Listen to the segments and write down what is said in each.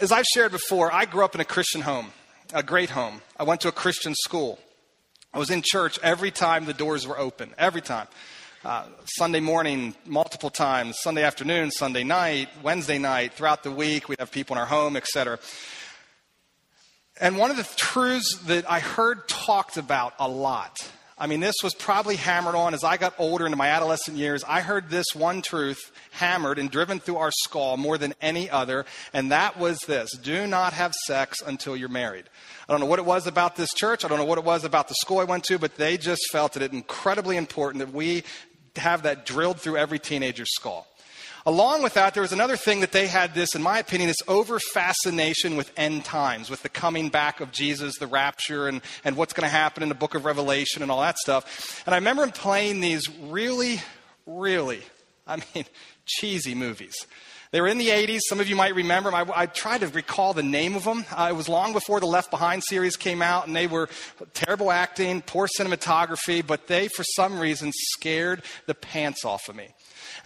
as I've shared before, I grew up in a Christian home, a great home. I went to a Christian school. I was in church every time the doors were open, every time. Uh, Sunday morning, multiple times, Sunday afternoon, Sunday night, Wednesday night, throughout the week, we'd have people in our home, etc. And one of the truths that I heard talked about a lot I mean, this was probably hammered on as I got older into my adolescent years. I heard this one truth hammered and driven through our skull more than any other, and that was this do not have sex until you're married. I don't know what it was about this church, I don't know what it was about the school I went to, but they just felt it incredibly important that we have that drilled through every teenager's skull. Along with that, there was another thing that they had this, in my opinion, this over fascination with end times, with the coming back of Jesus, the rapture, and, and what's going to happen in the book of Revelation and all that stuff. And I remember him playing these really, really, I mean, cheesy movies. They were in the 80s. Some of you might remember them. I, I tried to recall the name of them. Uh, it was long before the Left Behind series came out, and they were terrible acting, poor cinematography, but they, for some reason, scared the pants off of me.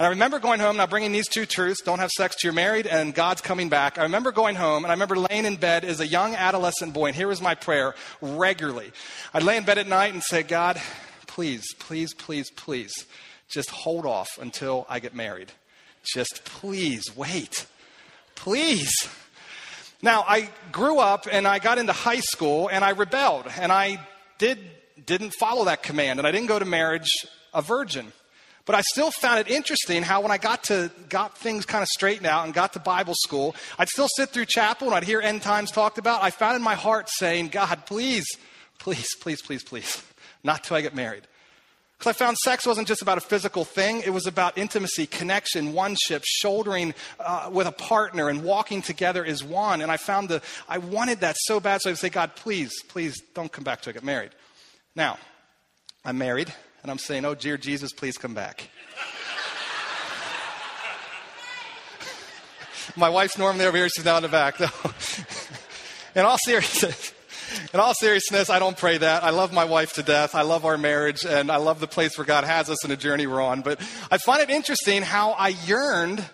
And I remember going home, now bringing these two truths don't have sex till you're married, and God's coming back. I remember going home, and I remember laying in bed as a young adolescent boy, and here was my prayer regularly. I'd lay in bed at night and say, God, please, please, please, please, just hold off until I get married. Just please wait. Please. Now, I grew up and I got into high school and I rebelled and I did, didn't follow that command and I didn't go to marriage a virgin. But I still found it interesting how when I got to got things kind of straightened out and got to Bible school, I'd still sit through chapel and I'd hear end times talked about. I found in my heart saying, God, please, please, please, please, please, not till I get married. Because I found sex wasn't just about a physical thing, it was about intimacy, connection, oneship, shouldering uh, with a partner, and walking together as one. And I found the, I wanted that so bad, so I'd say, God, please, please don't come back till I get married. Now, I'm married and I'm saying, Oh, dear Jesus, please come back. My wife's normally over here, she's down in the back. though. in all seriousness, in all seriousness, I don't pray that. I love my wife to death. I love our marriage, and I love the place where God has us in the journey we're on. But I find it interesting how I yearned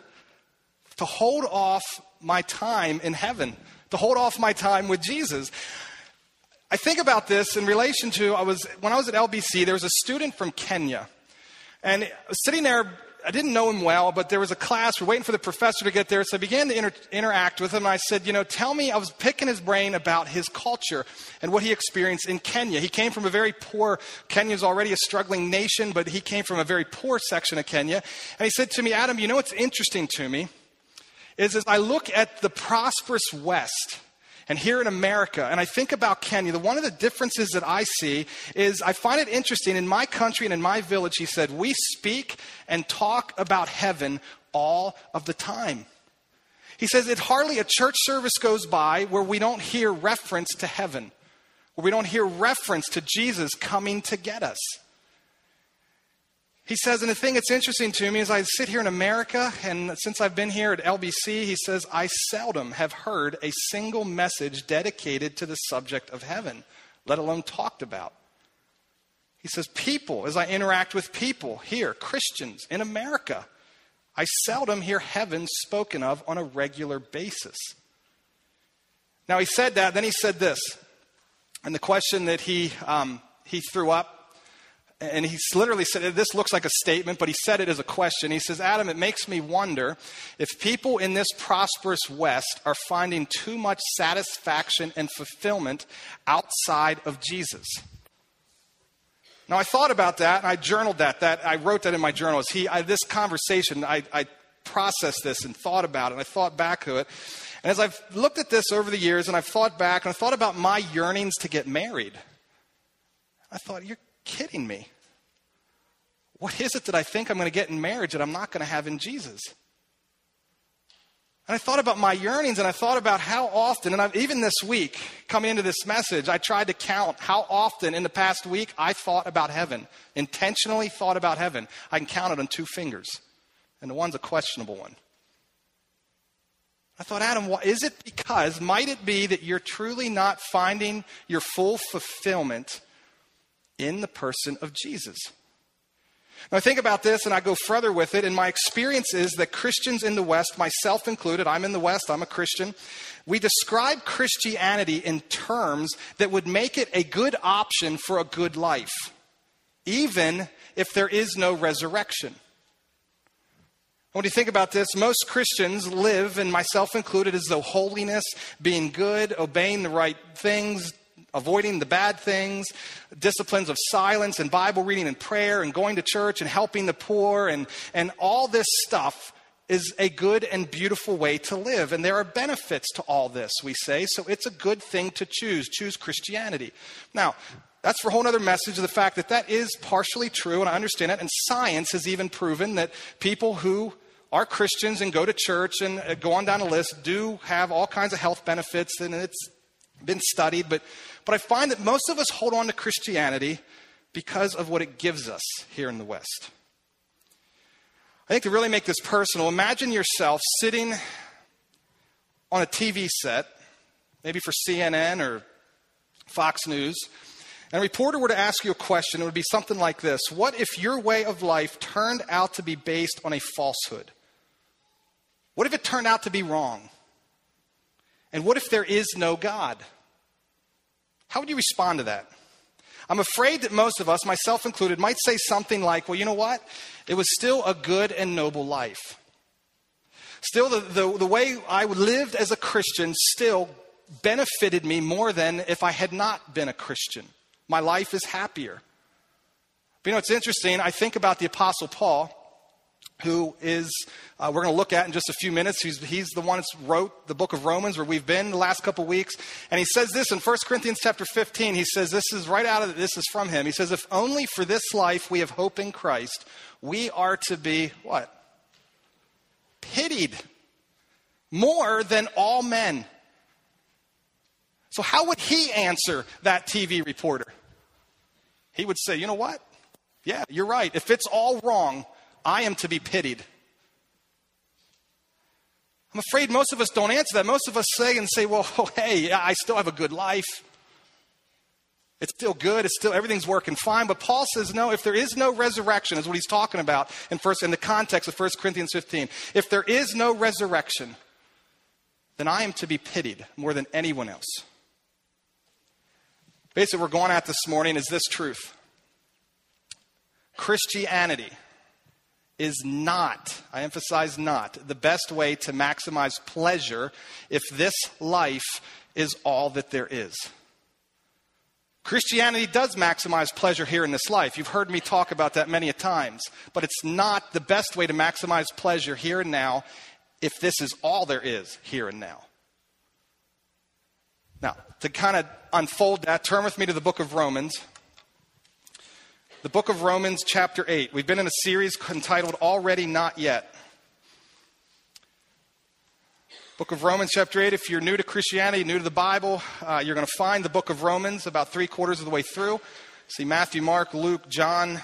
to hold off my time in heaven, to hold off my time with Jesus. I think about this in relation to I was when I was at LBC, there was a student from Kenya. And sitting there, I didn't know him well, but there was a class. We're waiting for the professor to get there. So I began to inter- interact with him. I said, You know, tell me, I was picking his brain about his culture and what he experienced in Kenya. He came from a very poor, Kenya's already a struggling nation, but he came from a very poor section of Kenya. And he said to me, Adam, you know what's interesting to me? Is as I look at the prosperous West, and here in America, and I think about Kenya, the, one of the differences that I see is I find it interesting in my country and in my village, he said, we speak and talk about heaven all of the time. He says, it hardly a church service goes by where we don't hear reference to heaven, where we don't hear reference to Jesus coming to get us. He says, and the thing that's interesting to me is I sit here in America, and since I've been here at LBC, he says, I seldom have heard a single message dedicated to the subject of heaven, let alone talked about. He says, people, as I interact with people here, Christians in America, I seldom hear heaven spoken of on a regular basis. Now, he said that, then he said this. And the question that he, um, he threw up and he literally said, This looks like a statement, but he said it as a question. He says, Adam, it makes me wonder if people in this prosperous West are finding too much satisfaction and fulfillment outside of Jesus. Now, I thought about that and I journaled that. that I wrote that in my journal. He, this conversation, I, I processed this and thought about it, and I thought back to it. And as I've looked at this over the years and I've thought back and I thought about my yearnings to get married, I thought, you're kidding me. What is it that I think I'm going to get in marriage that I'm not going to have in Jesus? And I thought about my yearnings and I thought about how often, and I've, even this week, coming into this message, I tried to count how often in the past week I thought about heaven, intentionally thought about heaven. I can count it on two fingers, and the one's a questionable one. I thought, Adam, is it because, might it be that you're truly not finding your full fulfillment in the person of Jesus. Now, I think about this and I go further with it, and my experience is that Christians in the West, myself included, I'm in the West, I'm a Christian, we describe Christianity in terms that would make it a good option for a good life, even if there is no resurrection. When you think about this, most Christians live, and myself included, as though holiness, being good, obeying the right things, avoiding the bad things, disciplines of silence and Bible reading and prayer and going to church and helping the poor and, and all this stuff is a good and beautiful way to live. And there are benefits to all this, we say. So it's a good thing to choose. Choose Christianity. Now, that's for a whole other message the fact that that is partially true, and I understand it. And science has even proven that people who are Christians and go to church and uh, go on down a list do have all kinds of health benefits, and it's been studied. But, but I find that most of us hold on to Christianity because of what it gives us here in the West. I think to really make this personal, imagine yourself sitting on a TV set, maybe for CNN or Fox News, and a reporter were to ask you a question, it would be something like this What if your way of life turned out to be based on a falsehood? What if it turned out to be wrong? And what if there is no God? How would you respond to that? I'm afraid that most of us, myself included, might say something like, well, you know what? It was still a good and noble life. Still, the, the, the way I lived as a Christian still benefited me more than if I had not been a Christian. My life is happier. But you know, it's interesting. I think about the Apostle Paul, who is, uh, we're going to look at in just a few minutes. He's, he's the one that wrote the book of Romans, where we've been the last couple weeks. And he says this in 1 Corinthians chapter 15. He says, this is right out of this is from him. He says, if only for this life we have hope in Christ, we are to be what? Pitied more than all men. So, how would he answer that TV reporter? He would say, You know what? Yeah, you're right. If it's all wrong, I am to be pitied. I'm afraid most of us don't answer that. Most of us say and say, Well, oh, hey, I still have a good life. It's still good. It's still everything's working fine. But Paul says no. If there is no resurrection, is what he's talking about in first in the context of 1 Corinthians 15. If there is no resurrection, then I am to be pitied more than anyone else. Basically, we're going at this morning is this truth: Christianity is not, I emphasize not, the best way to maximize pleasure if this life is all that there is. Christianity does maximize pleasure here in this life. You've heard me talk about that many a times. But it's not the best way to maximize pleasure here and now if this is all there is here and now. Now, to kind of unfold that, turn with me to the book of Romans. The book of Romans, chapter 8. We've been in a series entitled Already Not Yet. Book of Romans, chapter 8. If you're new to Christianity, new to the Bible, uh, you're going to find the book of Romans about three quarters of the way through. See Matthew, Mark, Luke, John,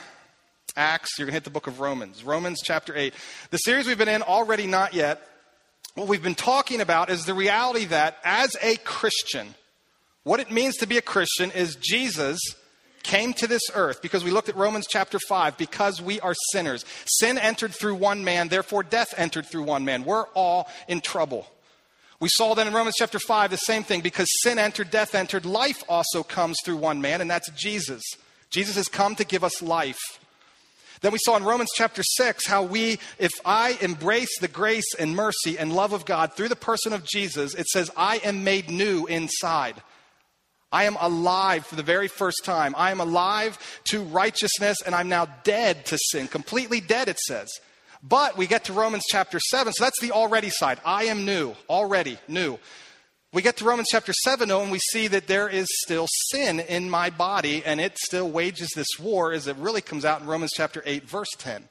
Acts. You're going to hit the book of Romans. Romans, chapter 8. The series we've been in, already not yet, what we've been talking about is the reality that as a Christian, what it means to be a Christian is Jesus came to this earth because we looked at Romans chapter 5 because we are sinners. Sin entered through one man, therefore death entered through one man. We're all in trouble. We saw then in Romans chapter 5 the same thing because sin entered, death entered, life also comes through one man, and that's Jesus. Jesus has come to give us life. Then we saw in Romans chapter 6 how we, if I embrace the grace and mercy and love of God through the person of Jesus, it says, I am made new inside. I am alive for the very first time. I am alive to righteousness and I'm now dead to sin. Completely dead, it says. But we get to Romans chapter 7, so that's the already side. I am new, already new. We get to Romans chapter 7, though, and we see that there is still sin in my body, and it still wages this war, as it really comes out in Romans chapter 8, verse 10.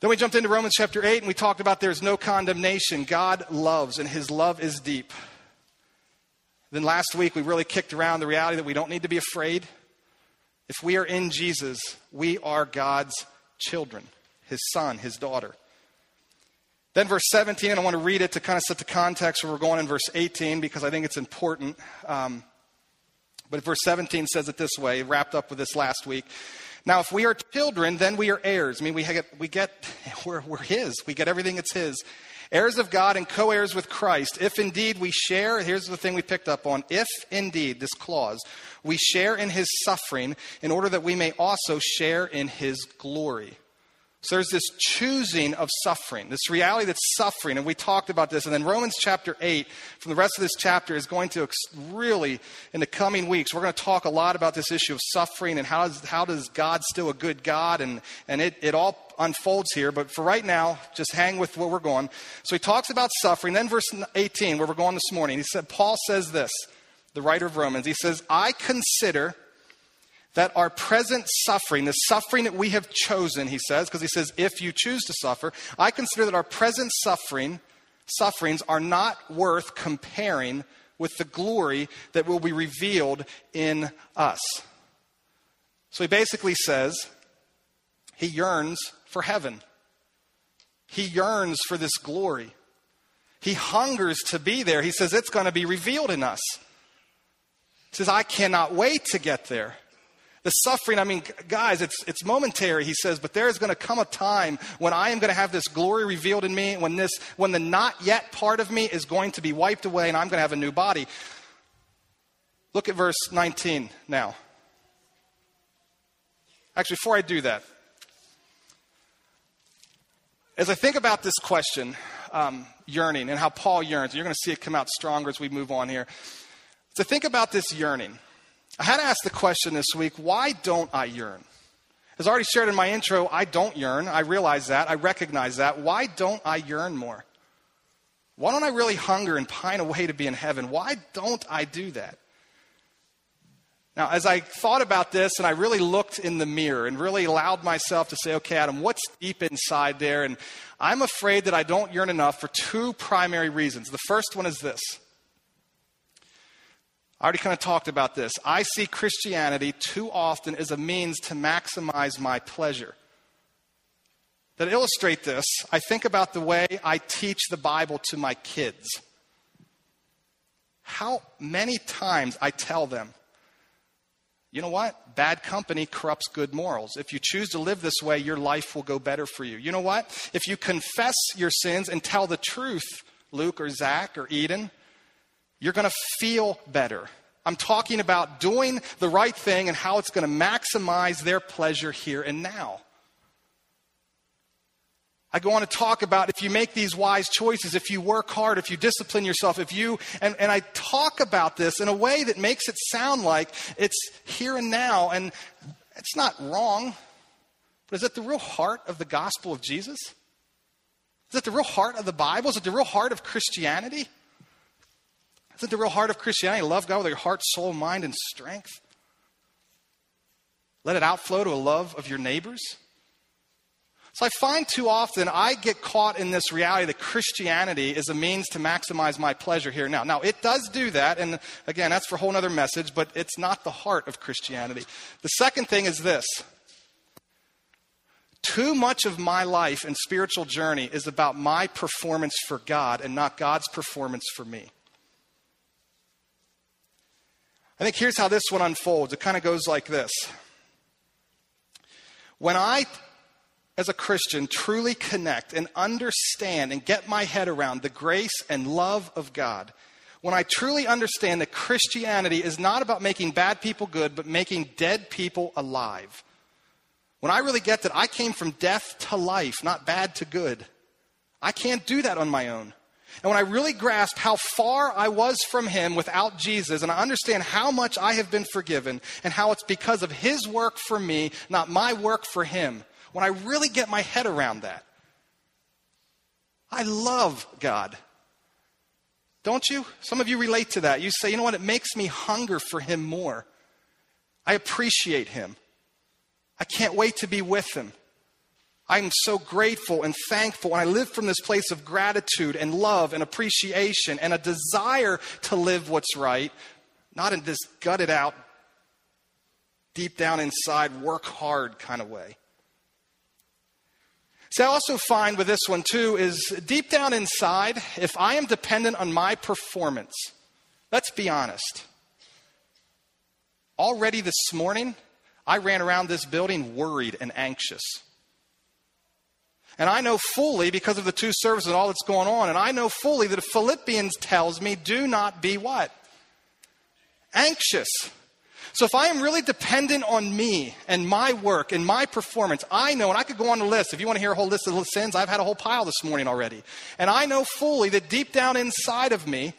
Then we jumped into Romans chapter 8, and we talked about there's no condemnation. God loves, and his love is deep. Then last week, we really kicked around the reality that we don't need to be afraid. If we are in Jesus, we are God's children his son, his daughter. Then, verse 17, and I want to read it to kind of set the context where we're going in verse 18 because I think it's important. Um, but verse 17 says it this way, wrapped up with this last week. Now, if we are children, then we are heirs. I mean, we get, we get we're, we're His. We get everything that's His. Heirs of God and co heirs with Christ. If indeed we share, here's the thing we picked up on. If indeed, this clause, we share in His suffering in order that we may also share in His glory. So there's this choosing of suffering, this reality that's suffering, and we talked about this. And then Romans chapter 8, from the rest of this chapter, is going to really, in the coming weeks, we're going to talk a lot about this issue of suffering and how does, how does God still a good God, and, and it, it all unfolds here. But for right now, just hang with where we're going. So he talks about suffering. Then verse 18, where we're going this morning, he said, Paul says this, the writer of Romans, he says, I consider that our present suffering, the suffering that we have chosen, he says, because he says, if you choose to suffer, I consider that our present suffering, sufferings are not worth comparing with the glory that will be revealed in us. So he basically says he yearns for heaven. He yearns for this glory. He hungers to be there. He says it's going to be revealed in us. He says, I cannot wait to get there. The suffering, I mean, guys, it's, it's momentary, he says, but there is going to come a time when I am going to have this glory revealed in me, when, this, when the not yet part of me is going to be wiped away and I'm going to have a new body. Look at verse 19 now. Actually, before I do that, as I think about this question, um, yearning, and how Paul yearns, you're going to see it come out stronger as we move on here. To think about this yearning, I had to ask the question this week why don't I yearn? As I already shared in my intro, I don't yearn. I realize that. I recognize that. Why don't I yearn more? Why don't I really hunger and pine away to be in heaven? Why don't I do that? Now, as I thought about this and I really looked in the mirror and really allowed myself to say, okay, Adam, what's deep inside there? And I'm afraid that I don't yearn enough for two primary reasons. The first one is this I already kind of talked about this. I see Christianity too often as a means to maximize my pleasure. That illustrate this, I think about the way I teach the Bible to my kids. How many times I tell them, you know what? Bad company corrupts good morals. If you choose to live this way, your life will go better for you. You know what? If you confess your sins and tell the truth, Luke or Zach or Eden, you're going to feel better. I'm talking about doing the right thing and how it's going to maximize their pleasure here and now. I go on to talk about if you make these wise choices, if you work hard, if you discipline yourself, if you, and, and I talk about this in a way that makes it sound like it's here and now, and it's not wrong, but is it the real heart of the gospel of Jesus? Is it the real heart of the Bible? Is it the real heart of Christianity? Isn't the real heart of Christianity love God with your heart, soul, mind, and strength? Let it outflow to a love of your neighbors. So I find too often I get caught in this reality that Christianity is a means to maximize my pleasure here now. Now, it does do that, and again, that's for a whole other message, but it's not the heart of Christianity. The second thing is this too much of my life and spiritual journey is about my performance for God and not God's performance for me. I think here's how this one unfolds. It kind of goes like this. When I, as a Christian, truly connect and understand and get my head around the grace and love of God, when I truly understand that Christianity is not about making bad people good, but making dead people alive, when I really get that I came from death to life, not bad to good, I can't do that on my own. And when I really grasp how far I was from Him without Jesus, and I understand how much I have been forgiven, and how it's because of His work for me, not my work for Him, when I really get my head around that, I love God. Don't you? Some of you relate to that. You say, you know what? It makes me hunger for Him more. I appreciate Him. I can't wait to be with Him. I'm so grateful and thankful. And I live from this place of gratitude and love and appreciation and a desire to live what's right, not in this gutted out, deep down inside, work hard kind of way. See, I also find with this one too is deep down inside, if I am dependent on my performance, let's be honest. Already this morning, I ran around this building worried and anxious. And I know fully, because of the two services and all that's going on, and I know fully that Philippians tells me, do not be what? Anxious. So if I am really dependent on me and my work and my performance, I know, and I could go on the list. If you want to hear a whole list of sins, I've had a whole pile this morning already. And I know fully that deep down inside of me,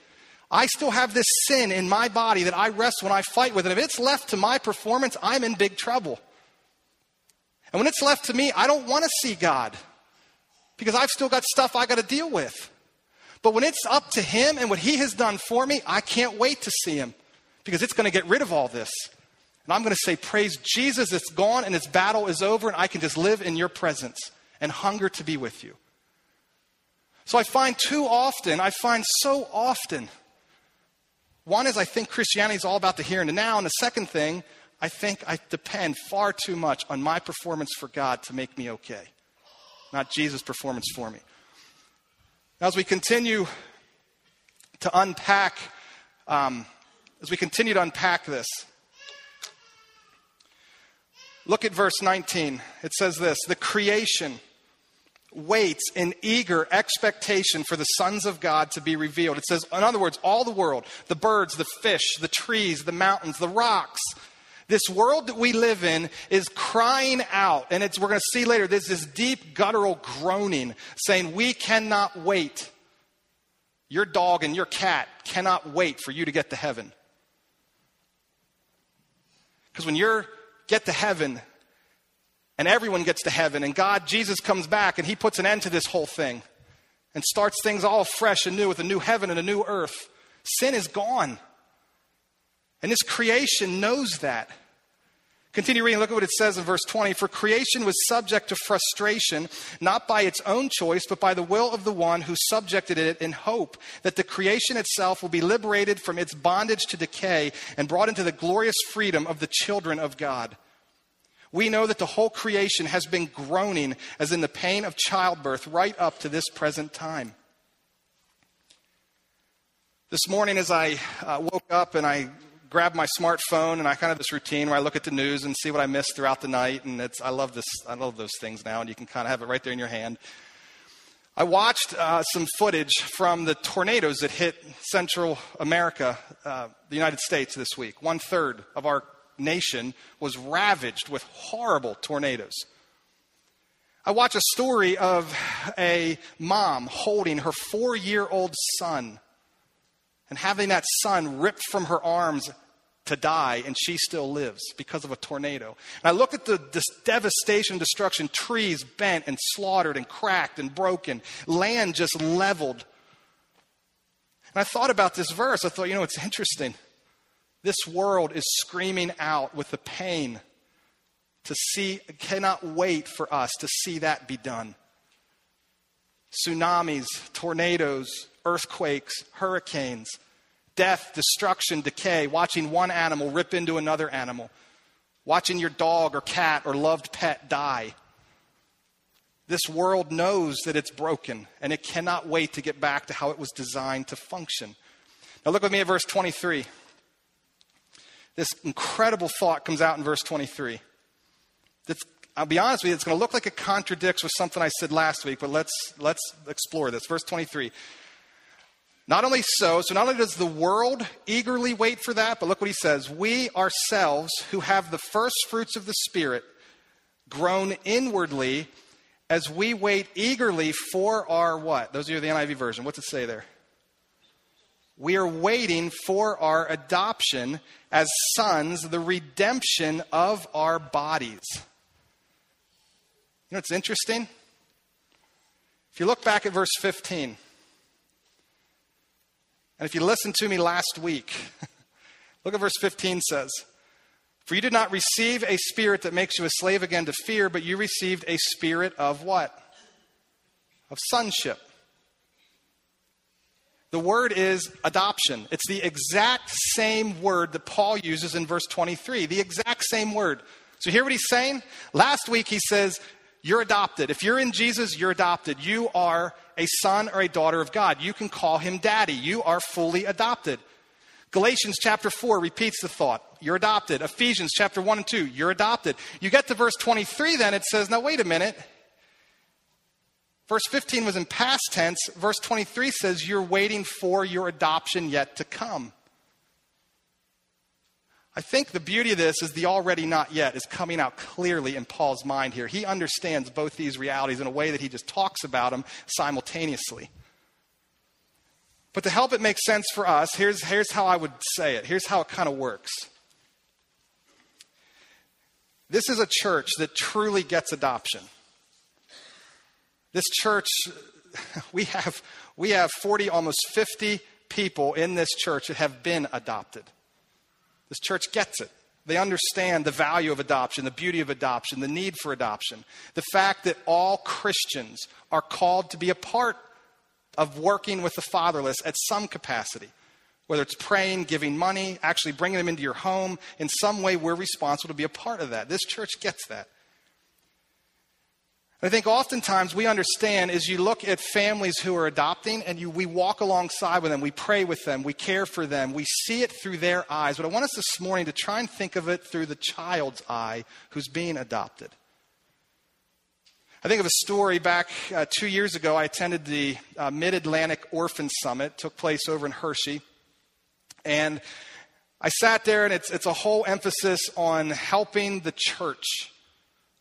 I still have this sin in my body that I rest when I fight with. And if it's left to my performance, I'm in big trouble. And when it's left to me, I don't want to see God because I've still got stuff I got to deal with. But when it's up to Him and what He has done for me, I can't wait to see Him because it's going to get rid of all this. And I'm going to say, Praise Jesus, it's gone and its battle is over, and I can just live in your presence and hunger to be with you. So I find too often, I find so often, one is I think Christianity is all about the here and the now, and the second thing, I think I depend far too much on my performance for God to make me okay not Jesus' performance for me. Now, as we continue to unpack, um, as we continue to unpack this, look at verse 19. It says this The creation waits in eager expectation for the sons of God to be revealed. It says, in other words, all the world, the birds, the fish, the trees, the mountains, the rocks, this world that we live in is crying out, and it's, we're going to see later, there's this deep guttural groaning saying, We cannot wait. Your dog and your cat cannot wait for you to get to heaven. Because when you get to heaven, and everyone gets to heaven, and God, Jesus comes back, and He puts an end to this whole thing and starts things all fresh and new with a new heaven and a new earth. Sin is gone. And this creation knows that. Continue reading, look at what it says in verse 20. For creation was subject to frustration, not by its own choice, but by the will of the one who subjected it in hope that the creation itself will be liberated from its bondage to decay and brought into the glorious freedom of the children of God. We know that the whole creation has been groaning as in the pain of childbirth right up to this present time. This morning, as I uh, woke up and I grab my smartphone and I kind of this routine where I look at the news and see what I missed throughout the night. And it's, I love this, I love those things now, and you can kind of have it right there in your hand. I watched uh, some footage from the tornadoes that hit Central America, uh, the United States this week. One third of our nation was ravaged with horrible tornadoes. I watched a story of a mom holding her four year old son and having that son ripped from her arms to die, and she still lives because of a tornado. And I look at the this devastation, destruction, trees bent and slaughtered and cracked and broken, land just leveled. And I thought about this verse. I thought, you know, it's interesting. This world is screaming out with the pain to see, cannot wait for us to see that be done. Tsunamis, tornadoes, earthquakes, hurricanes, death, destruction, decay, watching one animal rip into another animal, watching your dog or cat or loved pet die. This world knows that it's broken and it cannot wait to get back to how it was designed to function. Now, look with me at verse 23. This incredible thought comes out in verse 23. That's, I'll be honest with you, it's going to look like it contradicts with something I said last week, but let's, let's explore this. Verse 23. Not only so, so not only does the world eagerly wait for that, but look what he says. We ourselves, who have the first fruits of the Spirit, groan inwardly as we wait eagerly for our what? Those of you are the NIV version. What's it say there? We are waiting for our adoption as sons, the redemption of our bodies. You know what's interesting? If you look back at verse 15, and if you listened to me last week, look at verse 15 says, For you did not receive a spirit that makes you a slave again to fear, but you received a spirit of what? Of sonship. The word is adoption. It's the exact same word that Paul uses in verse 23. The exact same word. So, hear what he's saying? Last week he says, You're adopted. If you're in Jesus, you're adopted. You are a son or a daughter of God. You can call him daddy. You are fully adopted. Galatians chapter 4 repeats the thought. You're adopted. Ephesians chapter 1 and 2, you're adopted. You get to verse 23, then it says, now wait a minute. Verse 15 was in past tense. Verse 23 says, you're waiting for your adoption yet to come. I think the beauty of this is the already not yet is coming out clearly in Paul's mind here. He understands both these realities in a way that he just talks about them simultaneously. But to help it make sense for us, here's, here's how I would say it. Here's how it kind of works. This is a church that truly gets adoption. This church, we have, we have 40, almost 50 people in this church that have been adopted. This church gets it. They understand the value of adoption, the beauty of adoption, the need for adoption, the fact that all Christians are called to be a part of working with the fatherless at some capacity. Whether it's praying, giving money, actually bringing them into your home, in some way we're responsible to be a part of that. This church gets that. I think oftentimes we understand as you look at families who are adopting and you, we walk alongside with them, we pray with them, we care for them, we see it through their eyes. But I want us this morning to try and think of it through the child's eye who's being adopted. I think of a story back uh, two years ago. I attended the uh, Mid Atlantic Orphan Summit, it took place over in Hershey. And I sat there, and it's, it's a whole emphasis on helping the church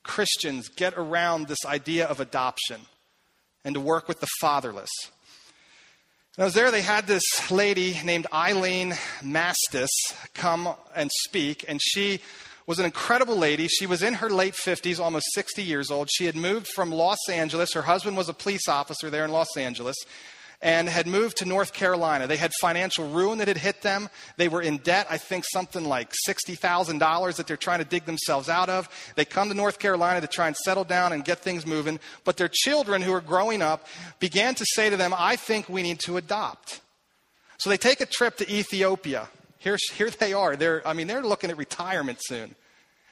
Christians get around this idea of adoption and to work with the fatherless. And I was there, they had this lady named Eileen Mastis come and speak, and she was an incredible lady. She was in her late 50s, almost 60 years old. She had moved from Los Angeles. Her husband was a police officer there in Los Angeles and had moved to North Carolina. They had financial ruin that had hit them. They were in debt, I think something like $60,000 that they're trying to dig themselves out of. They come to North Carolina to try and settle down and get things moving. But their children, who are growing up, began to say to them, I think we need to adopt. So they take a trip to Ethiopia. Here, here they are. They're, I mean, they're looking at retirement soon.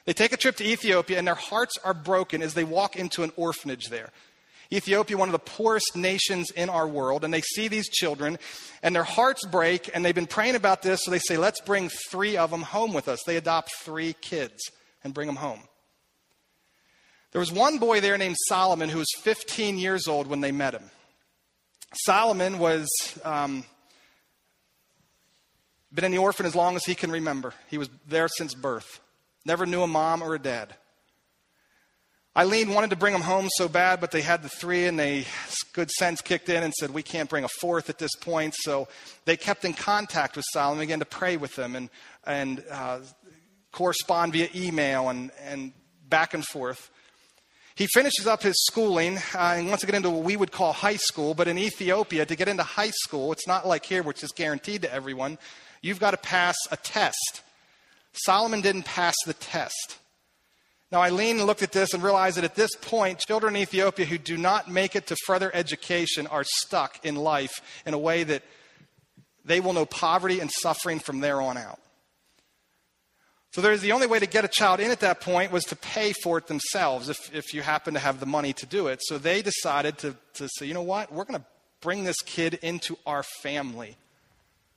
They take a trip to Ethiopia, and their hearts are broken as they walk into an orphanage there. Ethiopia, one of the poorest nations in our world, and they see these children and their hearts break, and they've been praying about this, so they say, let's bring three of them home with us. They adopt three kids and bring them home. There was one boy there named Solomon who was 15 years old when they met him. Solomon was um, been in the orphan as long as he can remember. He was there since birth. Never knew a mom or a dad. Eileen wanted to bring them home so bad, but they had the three, and they good sense kicked in and said, "We can't bring a fourth at this point." So they kept in contact with Solomon, began to pray with them, and and uh, correspond via email and and back and forth. He finishes up his schooling uh, and wants to get into what we would call high school. But in Ethiopia, to get into high school, it's not like here, which is guaranteed to everyone. You've got to pass a test. Solomon didn't pass the test. Now, Eileen looked at this and realized that at this point, children in Ethiopia who do not make it to further education are stuck in life in a way that they will know poverty and suffering from there on out. So there's the only way to get a child in at that point was to pay for it themselves if, if you happen to have the money to do it. So they decided to, to say, you know what, we're going to bring this kid into our family.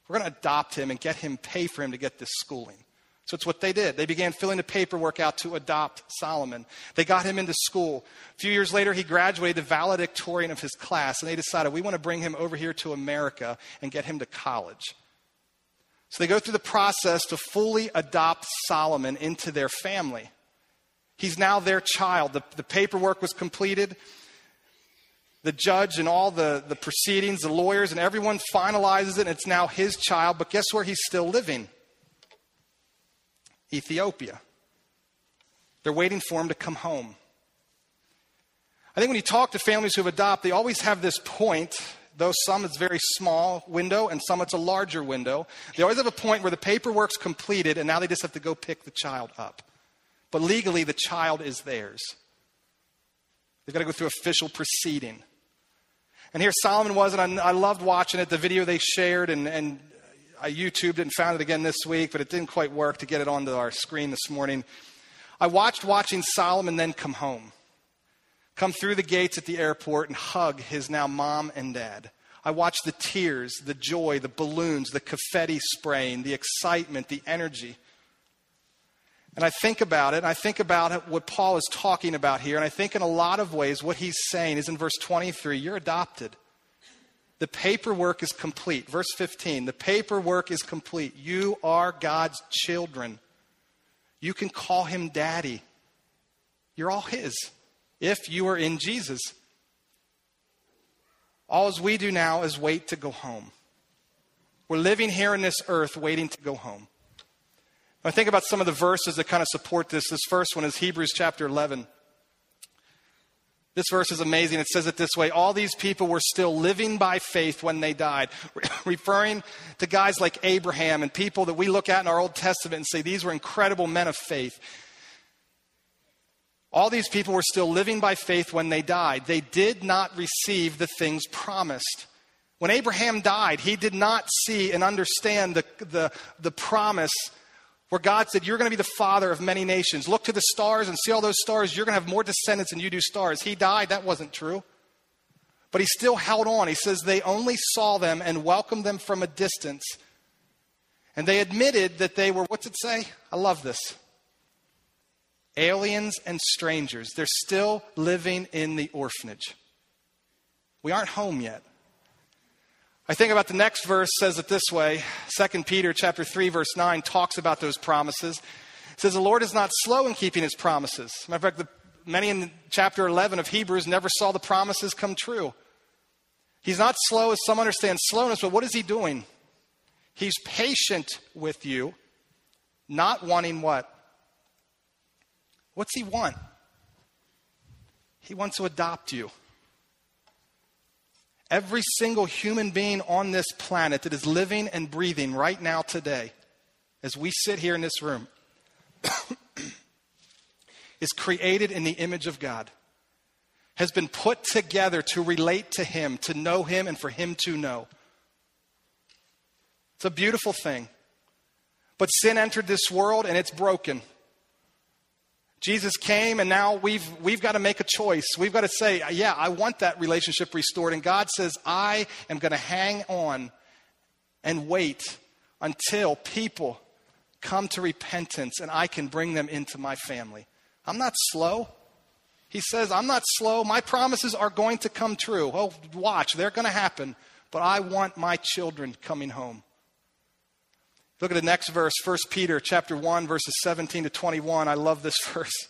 We're going to adopt him and get him, pay for him to get this schooling. So it's what they did. They began filling the paperwork out to adopt Solomon. They got him into school. A few years later, he graduated the valedictorian of his class, and they decided we want to bring him over here to America and get him to college. So they go through the process to fully adopt Solomon into their family. He's now their child. The, the paperwork was completed. The judge and all the, the proceedings, the lawyers, and everyone finalizes it, and it's now his child. But guess where he's still living? Ethiopia. They're waiting for him to come home. I think when you talk to families who have adopted, they always have this point, though some it's very small window and some it's a larger window. They always have a point where the paperwork's completed and now they just have to go pick the child up. But legally, the child is theirs. They've got to go through official proceeding. And here Solomon was, and I loved watching it, the video they shared, and, and I YouTubed it and found it again this week, but it didn't quite work to get it onto our screen this morning. I watched watching Solomon then come home, come through the gates at the airport and hug his now mom and dad. I watch the tears, the joy, the balloons, the confetti spraying, the excitement, the energy. And I think about it, and I think about what Paul is talking about here, and I think in a lot of ways what he's saying is in verse 23 you're adopted. The paperwork is complete. Verse 15 the paperwork is complete. You are God's children. You can call him daddy. You're all his if you are in Jesus. All we do now is wait to go home. We're living here in this earth waiting to go home. I think about some of the verses that kind of support this. This first one is Hebrews chapter 11. This verse is amazing. It says it this way All these people were still living by faith when they died, referring to guys like Abraham and people that we look at in our Old Testament and say these were incredible men of faith. All these people were still living by faith when they died. They did not receive the things promised. When Abraham died, he did not see and understand the, the, the promise where God said, You're going to be the father of many nations. Look to the stars and see all those stars. You're going to have more descendants than you do stars. He died. That wasn't true. But he still held on. He says, They only saw them and welcomed them from a distance. And they admitted that they were, what's it say? I love this aliens and strangers. They're still living in the orphanage. We aren't home yet. I think about the next verse says it this way. 2 Peter chapter 3 verse 9 talks about those promises. It says the Lord is not slow in keeping his promises. Matter of fact, the, many in chapter 11 of Hebrews never saw the promises come true. He's not slow as some understand slowness, but what is he doing? He's patient with you, not wanting what? What's he want? He wants to adopt you. Every single human being on this planet that is living and breathing right now today, as we sit here in this room, is created in the image of God, has been put together to relate to Him, to know Him, and for Him to know. It's a beautiful thing. But sin entered this world and it's broken. Jesus came and now we've, we've got to make a choice. We've got to say, yeah, I want that relationship restored. And God says, I am going to hang on and wait until people come to repentance and I can bring them into my family. I'm not slow. He says, I'm not slow. My promises are going to come true. Oh, watch, they're going to happen. But I want my children coming home. Look at the next verse, 1 Peter chapter 1 verses 17 to 21. I love this verse.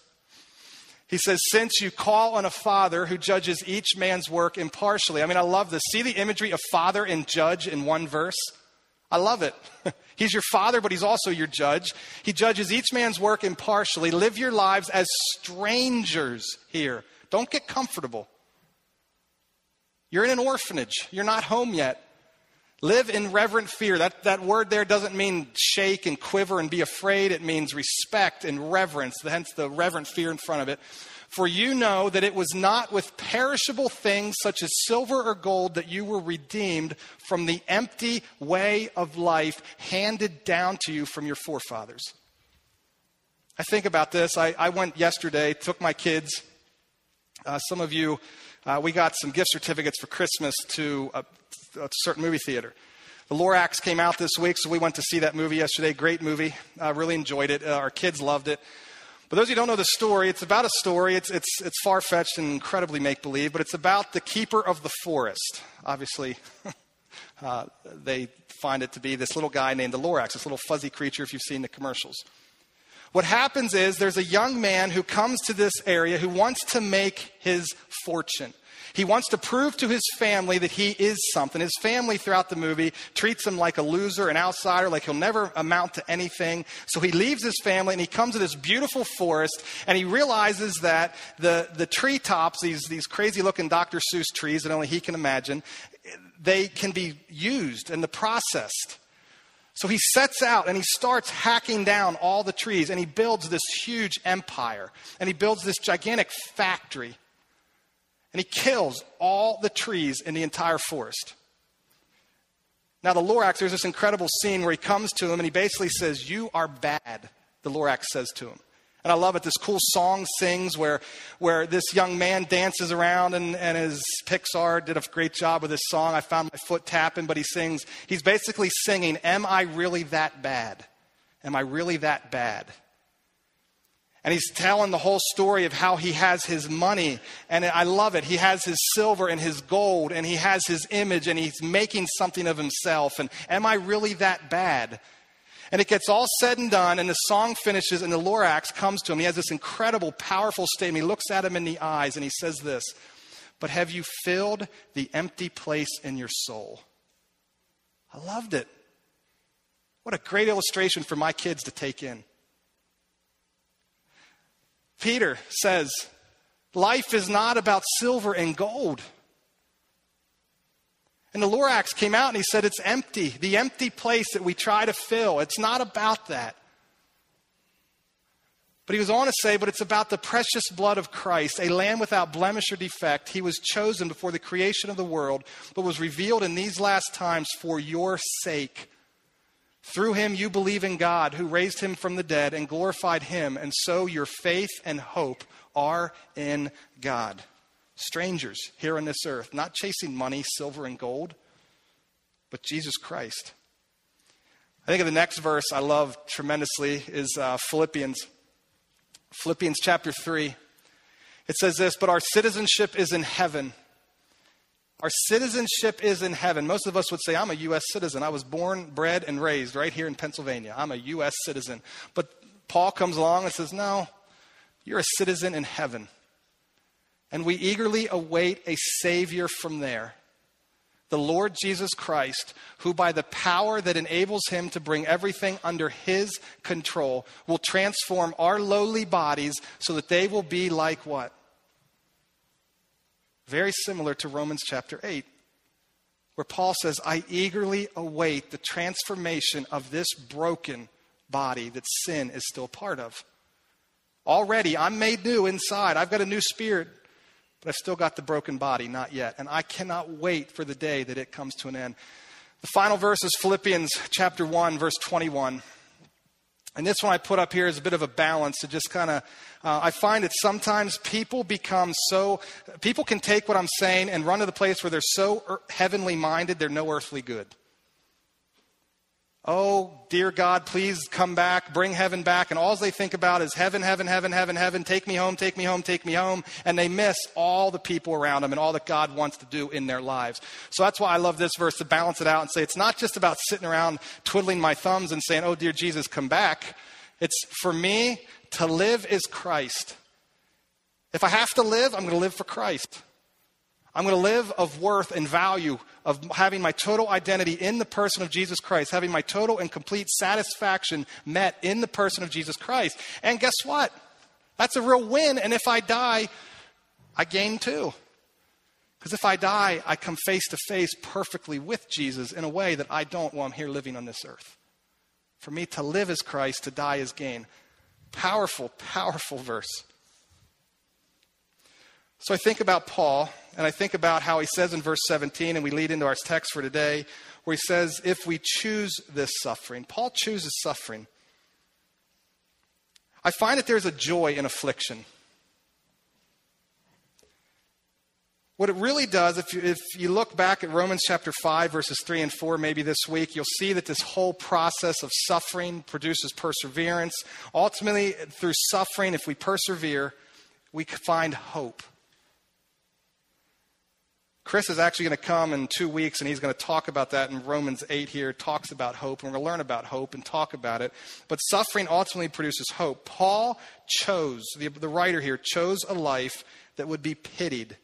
He says, Since you call on a father who judges each man's work impartially. I mean, I love this. See the imagery of father and judge in one verse? I love it. he's your father, but he's also your judge. He judges each man's work impartially. Live your lives as strangers here. Don't get comfortable. You're in an orphanage, you're not home yet. Live in reverent fear. That, that word there doesn't mean shake and quiver and be afraid. It means respect and reverence, hence the reverent fear in front of it. For you know that it was not with perishable things such as silver or gold that you were redeemed from the empty way of life handed down to you from your forefathers. I think about this. I, I went yesterday, took my kids. Uh, some of you, uh, we got some gift certificates for Christmas to uh, a certain movie theater. The Lorax came out this week, so we went to see that movie yesterday. Great movie. Uh, really enjoyed it. Uh, our kids loved it. But those of you who don't know the story, it's about a story. It's, it's, it's far fetched and incredibly make believe, but it's about the keeper of the forest. Obviously, uh, they find it to be this little guy named the Lorax, this little fuzzy creature, if you've seen the commercials. What happens is there's a young man who comes to this area who wants to make his fortune. He wants to prove to his family that he is something. His family throughout the movie treats him like a loser, an outsider, like he'll never amount to anything. So he leaves his family and he comes to this beautiful forest and he realizes that the, the treetops, these, these crazy looking Dr. Seuss trees that only he can imagine, they can be used and the processed. So he sets out and he starts hacking down all the trees and he builds this huge empire and he builds this gigantic factory and he kills all the trees in the entire forest. Now, the Lorax, there's this incredible scene where he comes to him and he basically says, You are bad, the Lorax says to him. And I love it. This cool song sings where, where this young man dances around, and, and his Pixar did a great job with this song. I found my foot tapping, but he sings, he's basically singing, Am I really that bad? Am I really that bad? And he's telling the whole story of how he has his money. And I love it. He has his silver and his gold, and he has his image, and he's making something of himself. And am I really that bad? And it gets all said and done, and the song finishes, and the Lorax comes to him. He has this incredible, powerful statement. He looks at him in the eyes, and he says this But have you filled the empty place in your soul? I loved it. What a great illustration for my kids to take in. Peter says, Life is not about silver and gold. And the Lorax came out and he said, It's empty. The empty place that we try to fill. It's not about that. But he was on to say, But it's about the precious blood of Christ, a lamb without blemish or defect. He was chosen before the creation of the world, but was revealed in these last times for your sake. Through him, you believe in God, who raised him from the dead and glorified him, and so your faith and hope are in God strangers here on this earth, not chasing money, silver, and gold, but Jesus Christ. I think of the next verse I love tremendously is uh, Philippians. Philippians chapter 3. It says this, but our citizenship is in heaven. Our citizenship is in heaven. Most of us would say, I'm a U.S. citizen. I was born, bred, and raised right here in Pennsylvania. I'm a U.S. citizen. But Paul comes along and says, No, you're a citizen in heaven. And we eagerly await a Savior from there, the Lord Jesus Christ, who by the power that enables him to bring everything under his control will transform our lowly bodies so that they will be like what? Very similar to Romans chapter 8, where Paul says, I eagerly await the transformation of this broken body that sin is still part of. Already, I'm made new inside. I've got a new spirit but I've still got the broken body, not yet. And I cannot wait for the day that it comes to an end. The final verse is Philippians chapter 1, verse 21. And this one I put up here is a bit of a balance to just kind of, uh, I find that sometimes people become so, people can take what I'm saying and run to the place where they're so er- heavenly minded, they're no earthly good. Oh, dear God, please come back, bring heaven back. And all they think about is heaven, heaven, heaven, heaven, heaven, take me home, take me home, take me home. And they miss all the people around them and all that God wants to do in their lives. So that's why I love this verse to balance it out and say it's not just about sitting around twiddling my thumbs and saying, oh, dear Jesus, come back. It's for me to live is Christ. If I have to live, I'm going to live for Christ. I'm going to live of worth and value of having my total identity in the person of Jesus Christ, having my total and complete satisfaction met in the person of Jesus Christ. And guess what? That's a real win. And if I die, I gain too. Because if I die, I come face to face perfectly with Jesus in a way that I don't while I'm here living on this earth. For me to live as Christ, to die as gain. Powerful, powerful verse. So I think about Paul, and I think about how he says in verse 17, and we lead into our text for today, where he says, If we choose this suffering, Paul chooses suffering. I find that there's a joy in affliction. What it really does, if you, if you look back at Romans chapter 5, verses 3 and 4, maybe this week, you'll see that this whole process of suffering produces perseverance. Ultimately, through suffering, if we persevere, we find hope. Chris is actually going to come in two weeks and he's going to talk about that in Romans 8 here, talks about hope, and we're going to learn about hope and talk about it. But suffering ultimately produces hope. Paul chose, the, the writer here, chose a life that would be pitied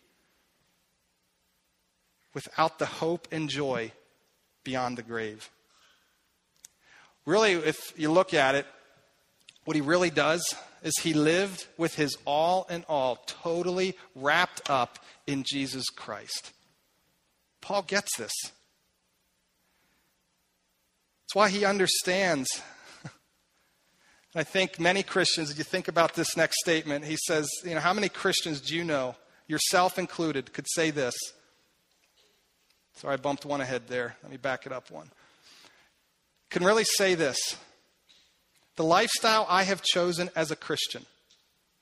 without the hope and joy beyond the grave. Really, if you look at it, what he really does is he lived with his all in all totally wrapped up in Jesus Christ. Paul gets this. That's why he understands. And I think many Christians, if you think about this next statement, he says, you know, how many Christians do you know, yourself included, could say this? Sorry, I bumped one ahead there. Let me back it up one. Can really say this. The lifestyle I have chosen as a Christian –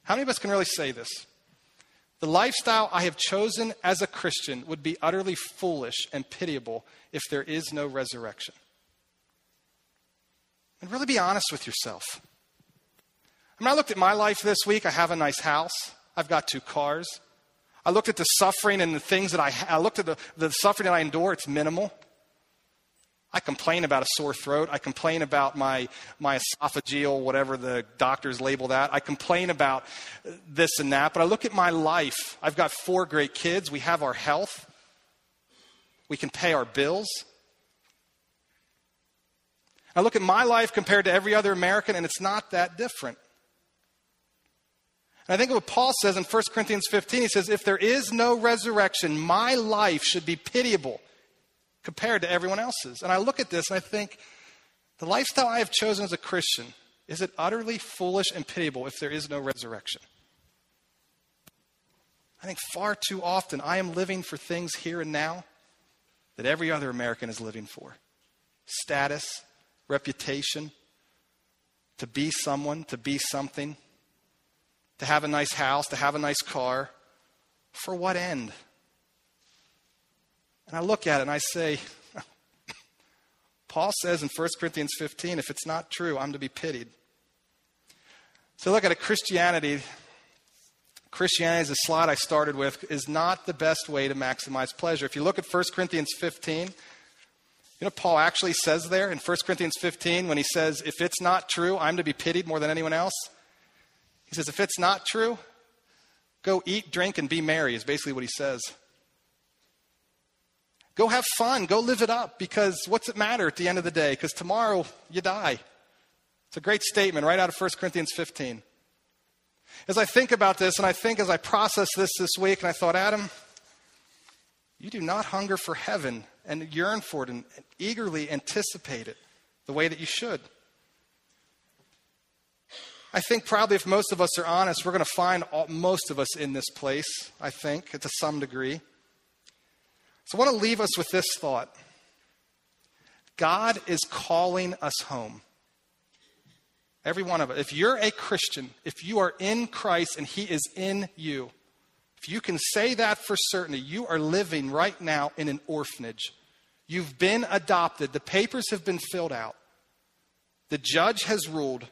How many of us can really say this? The lifestyle I have chosen as a Christian would be utterly foolish and pitiable if there is no resurrection. And really be honest with yourself. I mean, I looked at my life this week. I have a nice house, I've got two cars. I looked at the suffering and the things that I, I looked at the, the suffering that I endure, it's minimal. I complain about a sore throat. I complain about my, my esophageal, whatever the doctors label that. I complain about this and that. But I look at my life. I've got four great kids. We have our health. We can pay our bills. I look at my life compared to every other American, and it's not that different. And I think of what Paul says in 1 Corinthians 15. He says, If there is no resurrection, my life should be pitiable compared to everyone else's. And I look at this and I think, the lifestyle I have chosen as a Christian, is it utterly foolish and pitiable if there is no resurrection? I think far too often I am living for things here and now that every other American is living for status, reputation, to be someone, to be something, to have a nice house, to have a nice car. For what end? And I look at it and I say, Paul says in 1 Corinthians 15, if it's not true, I'm to be pitied. So look at a Christianity. Christianity, is a slide I started with, is not the best way to maximize pleasure. If you look at 1 Corinthians 15, you know Paul actually says there in 1 Corinthians 15 when he says, if it's not true, I'm to be pitied more than anyone else? He says, if it's not true, go eat, drink, and be merry, is basically what he says. Go have fun. Go live it up because what's it matter at the end of the day? Because tomorrow you die. It's a great statement right out of 1 Corinthians 15. As I think about this, and I think as I process this this week, and I thought, Adam, you do not hunger for heaven and yearn for it and, eagerly anticipate it the way that you should. I think probably if most of us are honest, we're going to find all, most of us in this place, I think, to some degree. So I want to leave us with this thought God is calling us home. Every one of us. If you're a Christian, if you are in Christ and He is in you, if you can say that for certainty, you are living right now in an orphanage. You've been adopted. The papers have been filled out. The judge has ruled.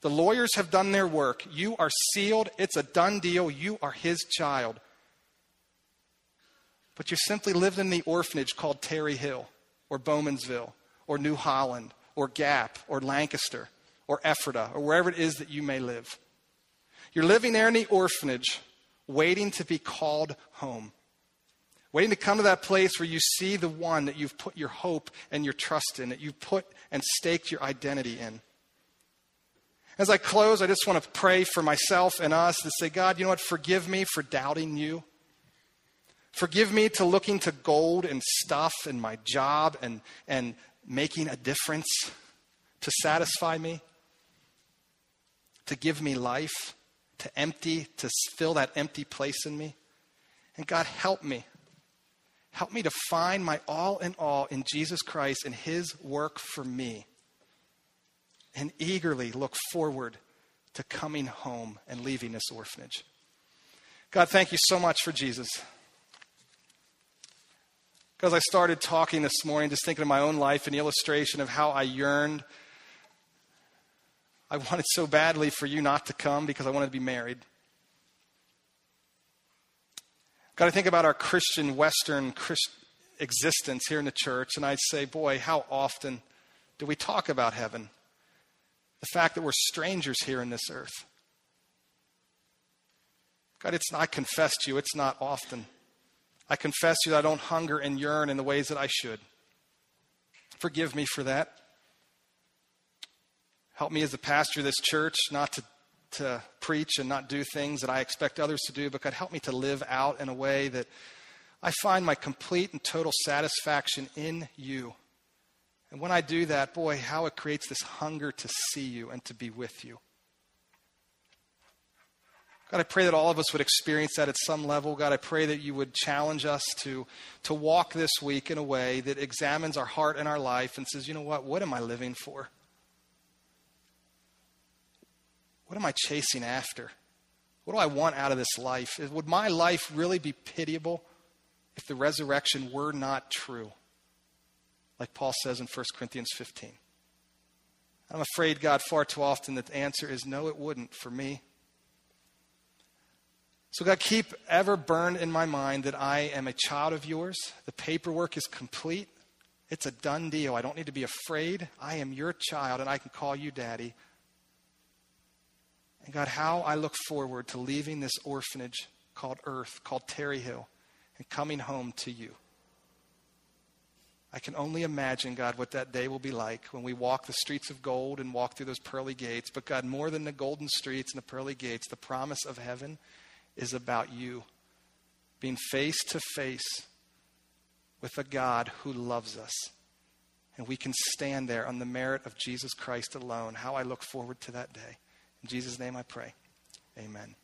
The lawyers have done their work. You are sealed. It's a done deal. You are his child but you simply lived in the orphanage called Terre Hill or Bowmansville or New Holland or Gap or Lancaster or Ephrata or wherever it is that you may live. You're living there in the orphanage, waiting to be called home. Waiting to come to that place where you see the one that you've put your hope and your trust in, that you've put and staked your identity in. As I close, I just want to pray for myself and us to say, God, you know what? Forgive me for doubting you. Forgive me to looking to gold and stuff and my job and, and making a difference to satisfy me, to give me life, to empty, to fill that empty place in me. And God, help me. Help me to find my all in all in Jesus Christ and His work for me. And eagerly look forward to coming home and leaving this orphanage. God, thank you so much for Jesus. Because I started talking this morning, just thinking of my own life, an illustration of how I yearned. I wanted so badly for you not to come because I wanted to be married. Got to think about our Christian, Western Christ- existence here in the church, and I'd say, boy, how often do we talk about heaven? The fact that we're strangers here in this earth. God, it's I confess to you, it's not often. I confess to you that I don't hunger and yearn in the ways that I should. Forgive me for that. Help me as the pastor of this church not to, to preach and not do things that I expect others to do, but God, help me to live out in a way that I find my complete and total satisfaction in you. And when I do that, boy, how it creates this hunger to see you and to be with you. God, I pray that all of us would experience that at some level. God, I pray that you would challenge us to, to walk this week in a way that examines our heart and our life and says, you know what? What am I living for? What am I chasing after? What do I want out of this life? Would my life really be pitiable if the resurrection were not true? Like Paul says in 1 Corinthians 15. I'm afraid, God, far too often that the answer is no, it wouldn't for me. So, God, keep ever burned in my mind that I am a child of yours. The paperwork is complete. It's a done deal. I don't need to be afraid. I am your child, and I can call you daddy. And God, how I look forward to leaving this orphanage called Earth, called Terre Hill, and coming home to you. I can only imagine, God, what that day will be like when we walk the streets of gold and walk through those pearly gates. But, God, more than the golden streets and the pearly gates, the promise of heaven is about you being face to face with a God who loves us. And we can stand there on the merit of Jesus Christ alone. How I look forward to that day. In Jesus' name I pray. Amen.